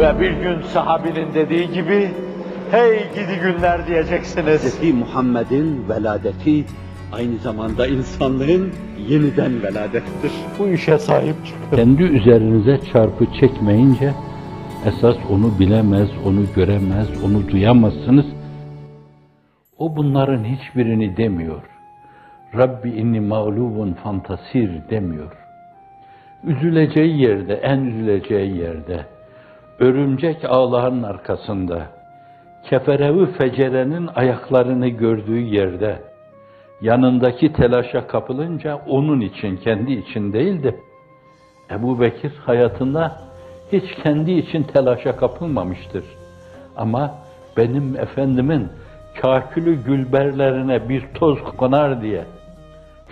Ve bir gün sahabinin dediği gibi, hey gidi günler diyeceksiniz. Hz. Muhammed'in veladeti aynı zamanda insanlığın yeniden veladettir. Bu işe sahip çıkın. Kendi üzerinize çarpı çekmeyince esas onu bilemez, onu göremez, onu duyamazsınız. O bunların hiçbirini demiyor. Rabbi inni mağlubun fantasir demiyor. Üzüleceği yerde, en üzüleceği yerde, örümcek ağlarının arkasında, keferevi fecerenin ayaklarını gördüğü yerde, yanındaki telaşa kapılınca onun için, kendi için değildi. Ebu Bekir hayatında hiç kendi için telaşa kapılmamıştır. Ama benim efendimin kakülü gülberlerine bir toz konar diye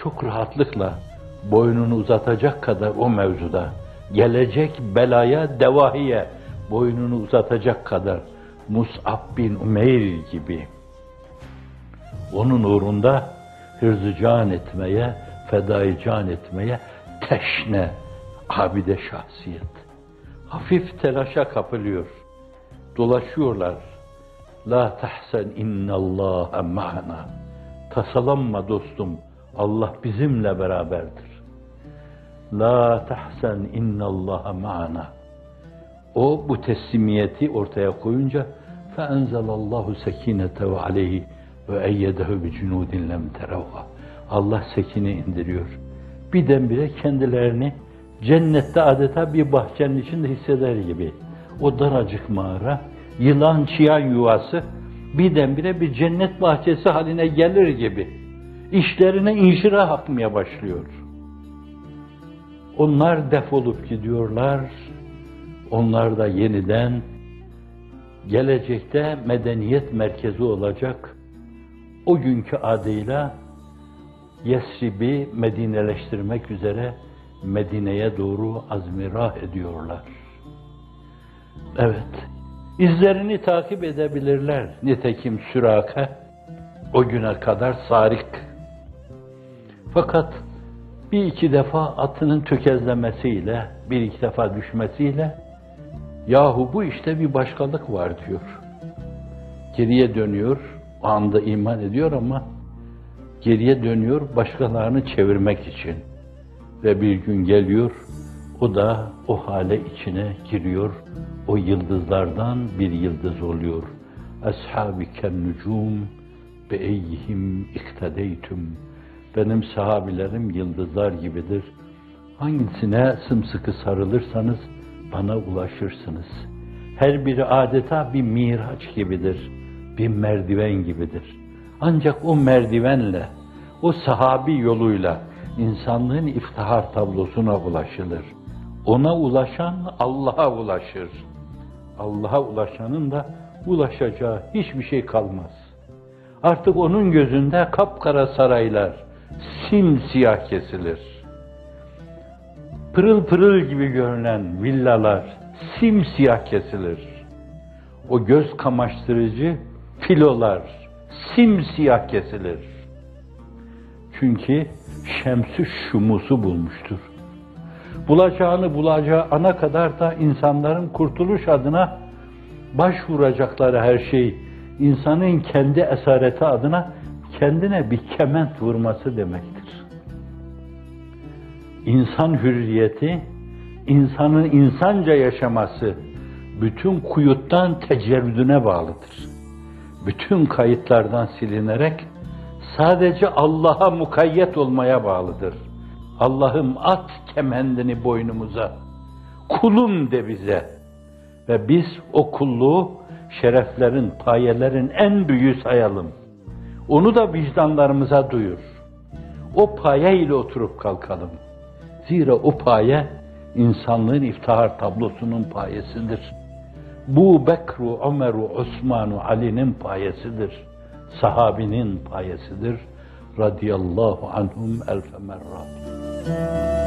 çok rahatlıkla boynunu uzatacak kadar o mevzuda gelecek belaya, devahiye boynunu uzatacak kadar Mus'ab bin Umeyr gibi onun uğrunda hırzı can etmeye, fedai can etmeye teşne, abide şahsiyet. Hafif telaşa kapılıyor. Dolaşıyorlar. La tahsen innallâhe ma'na. Tasalanma dostum. Allah bizimle beraberdir. La tahsen innallâhe ma'na. O bu teslimiyeti ortaya koyunca فَاَنْزَلَ اللّٰهُ سَك۪ينَتَهُ عَلَيْهِ وَاَيَّدَهُ بِجُنُودٍ لَمْ تَرَوْهَا Allah sekine indiriyor. Birdenbire kendilerini cennette adeta bir bahçenin içinde hisseder gibi. O daracık mağara, yılan çıyan yuvası birdenbire bir cennet bahçesi haline gelir gibi. İşlerine inşirah akmaya başlıyor. Onlar defolup gidiyorlar. onlar da yeniden gelecekte medeniyet merkezi olacak o günkü adıyla Yesrib'i Medineleştirmek üzere Medine'ye doğru azmirah ediyorlar. Evet, izlerini takip edebilirler. Nitekim Sürake o güne kadar sarik. Fakat bir iki defa atının tökezlemesiyle, bir iki defa düşmesiyle yahu bu işte bir başkalık var diyor. Geriye dönüyor, o anda iman ediyor ama geriye dönüyor başkalarını çevirmek için. Ve bir gün geliyor, o da o hale içine giriyor. O yıldızlardan bir yıldız oluyor. Ashabiken nucum be eyyihim iktedeytüm. Benim sahabilerim yıldızlar gibidir. Hangisine sımsıkı sarılırsanız bana ulaşırsınız. Her biri adeta bir miraç gibidir, bir merdiven gibidir. Ancak o merdivenle, o sahabi yoluyla insanlığın iftihar tablosuna ulaşılır. Ona ulaşan Allah'a ulaşır. Allah'a ulaşanın da ulaşacağı hiçbir şey kalmaz. Artık onun gözünde kapkara saraylar simsiyah kesilir. Pırıl pırıl gibi görünen villalar simsiyah kesilir. O göz kamaştırıcı filolar simsiyah kesilir. Çünkü şemsü şumusu bulmuştur. Bulacağını bulacağı ana kadar da insanların kurtuluş adına başvuracakları her şey, insanın kendi esareti adına kendine bir kement vurması demektir. İnsan hürriyeti, insanın insanca yaşaması, bütün kuyuttan tecerrüdüne bağlıdır. Bütün kayıtlardan silinerek sadece Allah'a mukayyet olmaya bağlıdır. Allah'ım at kemendini boynumuza, kulum de bize. Ve biz o kulluğu şereflerin, payelerin en büyüğü sayalım. Onu da vicdanlarımıza duyur. O paye ile oturup kalkalım. Zira o paye insanlığın iftihar tablosunun payesidir. Bu Bekru, Ömer'u, Osman'u, Ali'nin payesidir. Sahabinin payesidir. Radiyallahu anhum elfe merrat.